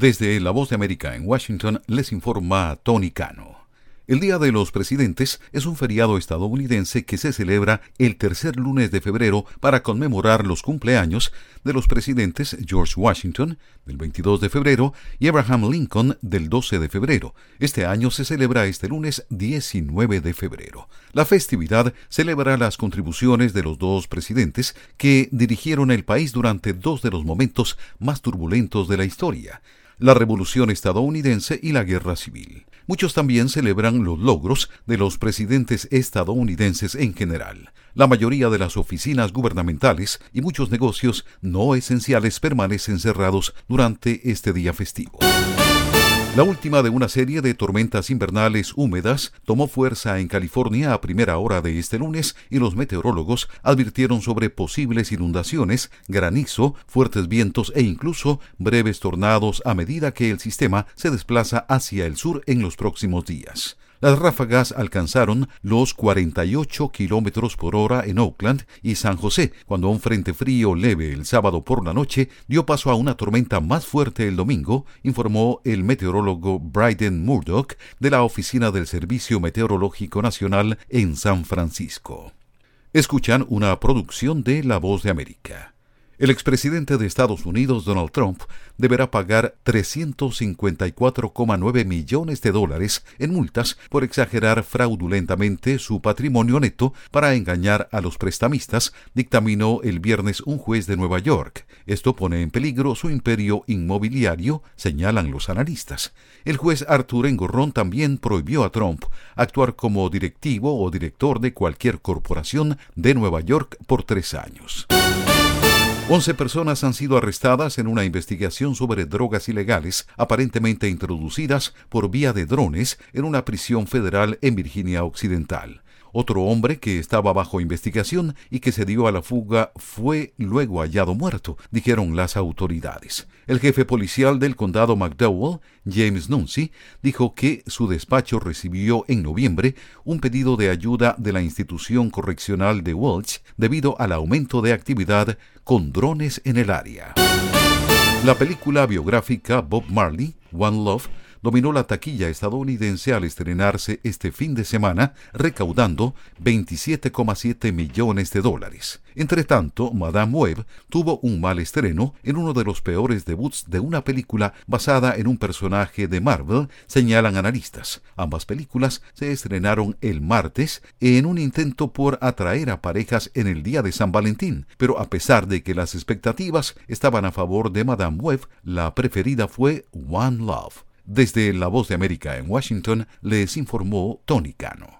Desde La Voz de América en Washington les informa Tony Cano. El Día de los Presidentes es un feriado estadounidense que se celebra el tercer lunes de febrero para conmemorar los cumpleaños de los presidentes George Washington, del 22 de febrero, y Abraham Lincoln, del 12 de febrero. Este año se celebra este lunes 19 de febrero. La festividad celebra las contribuciones de los dos presidentes que dirigieron el país durante dos de los momentos más turbulentos de la historia la Revolución estadounidense y la Guerra Civil. Muchos también celebran los logros de los presidentes estadounidenses en general. La mayoría de las oficinas gubernamentales y muchos negocios no esenciales permanecen cerrados durante este día festivo. La última de una serie de tormentas invernales húmedas tomó fuerza en California a primera hora de este lunes y los meteorólogos advirtieron sobre posibles inundaciones, granizo, fuertes vientos e incluso breves tornados a medida que el sistema se desplaza hacia el sur en los próximos días. Las ráfagas alcanzaron los 48 kilómetros por hora en Oakland y San José, cuando un frente frío leve el sábado por la noche dio paso a una tormenta más fuerte el domingo, informó el meteorólogo Bryden Murdoch de la Oficina del Servicio Meteorológico Nacional en San Francisco. Escuchan una producción de La Voz de América. El expresidente de Estados Unidos, Donald Trump, deberá pagar 354,9 millones de dólares en multas por exagerar fraudulentamente su patrimonio neto para engañar a los prestamistas, dictaminó el viernes un juez de Nueva York. Esto pone en peligro su imperio inmobiliario, señalan los analistas. El juez Arthur Engorrón también prohibió a Trump actuar como directivo o director de cualquier corporación de Nueva York por tres años. Once personas han sido arrestadas en una investigación sobre drogas ilegales aparentemente introducidas por vía de drones en una prisión federal en Virginia Occidental. Otro hombre que estaba bajo investigación y que se dio a la fuga fue luego hallado muerto, dijeron las autoridades. El jefe policial del condado McDowell, James Nuncy, dijo que su despacho recibió en noviembre un pedido de ayuda de la institución correccional de Welch debido al aumento de actividad con drones en el área. La película biográfica Bob Marley, One Love, dominó la taquilla estadounidense al estrenarse este fin de semana, recaudando 27,7 millones de dólares. Entre tanto, Madame Web tuvo un mal estreno en uno de los peores debuts de una película basada en un personaje de Marvel, señalan analistas. Ambas películas se estrenaron el martes en un intento por atraer a parejas en el día de San Valentín, pero a pesar de que las expectativas estaban a favor de Madame Web, la preferida fue One Love. Desde La Voz de América en Washington les informó Tony Cano.